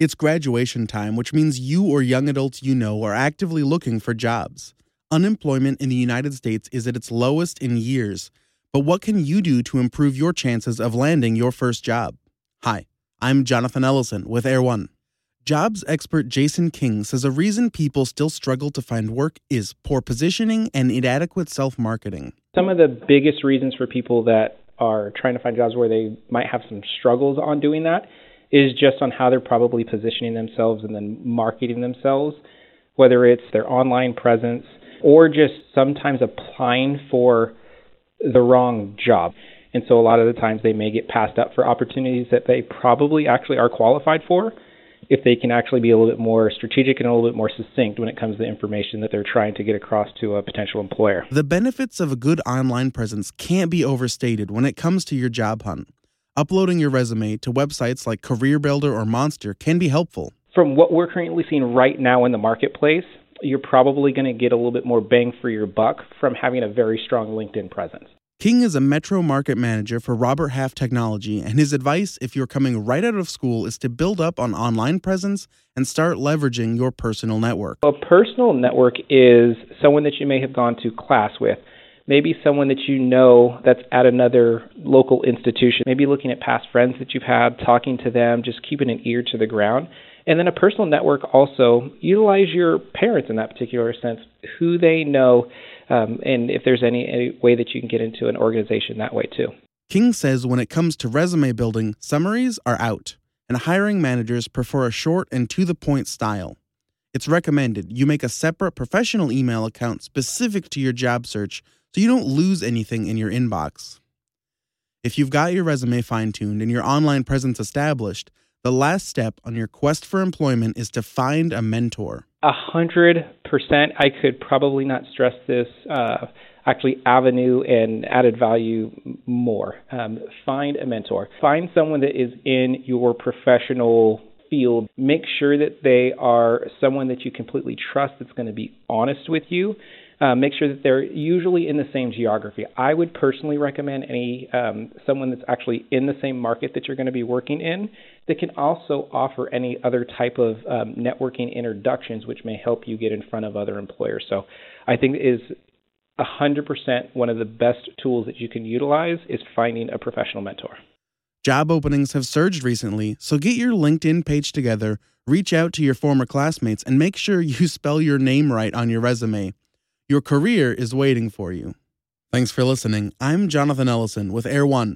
It's graduation time, which means you or young adults you know are actively looking for jobs. Unemployment in the United States is at its lowest in years. But what can you do to improve your chances of landing your first job? Hi, I'm Jonathan Ellison with Air One. Jobs expert Jason King says a reason people still struggle to find work is poor positioning and inadequate self marketing. Some of the biggest reasons for people that are trying to find jobs where they might have some struggles on doing that is just on how they're probably positioning themselves and then marketing themselves, whether it's their online presence or just sometimes applying for the wrong job. And so a lot of the times they may get passed up for opportunities that they probably actually are qualified for if they can actually be a little bit more strategic and a little bit more succinct when it comes to the information that they're trying to get across to a potential employer. The benefits of a good online presence can't be overstated when it comes to your job hunt. Uploading your resume to websites like CareerBuilder or Monster can be helpful. From what we're currently seeing right now in the marketplace, you're probably going to get a little bit more bang for your buck from having a very strong LinkedIn presence. King is a metro market manager for Robert Half Technology, and his advice if you're coming right out of school is to build up on online presence and start leveraging your personal network. A personal network is someone that you may have gone to class with, maybe someone that you know that's at another local institution, maybe looking at past friends that you've had, talking to them, just keeping an ear to the ground. And then a personal network also utilize your parents in that particular sense, who they know, um, and if there's any, any way that you can get into an organization that way too. King says when it comes to resume building, summaries are out, and hiring managers prefer a short and to the point style. It's recommended you make a separate professional email account specific to your job search so you don't lose anything in your inbox. If you've got your resume fine tuned and your online presence established, the last step on your quest for employment is to find a mentor. A hundred percent. I could probably not stress this uh, actually avenue and added value more. Um, find a mentor. Find someone that is in your professional field. Make sure that they are someone that you completely trust that's going to be honest with you uh, make sure that they're usually in the same geography. I would personally recommend any um, someone that's actually in the same market that you're going to be working in that can also offer any other type of um, networking introductions, which may help you get in front of other employers. So, I think is 100% one of the best tools that you can utilize is finding a professional mentor. Job openings have surged recently, so get your LinkedIn page together, reach out to your former classmates, and make sure you spell your name right on your resume. Your career is waiting for you. Thanks for listening. I'm Jonathan Ellison with Air One.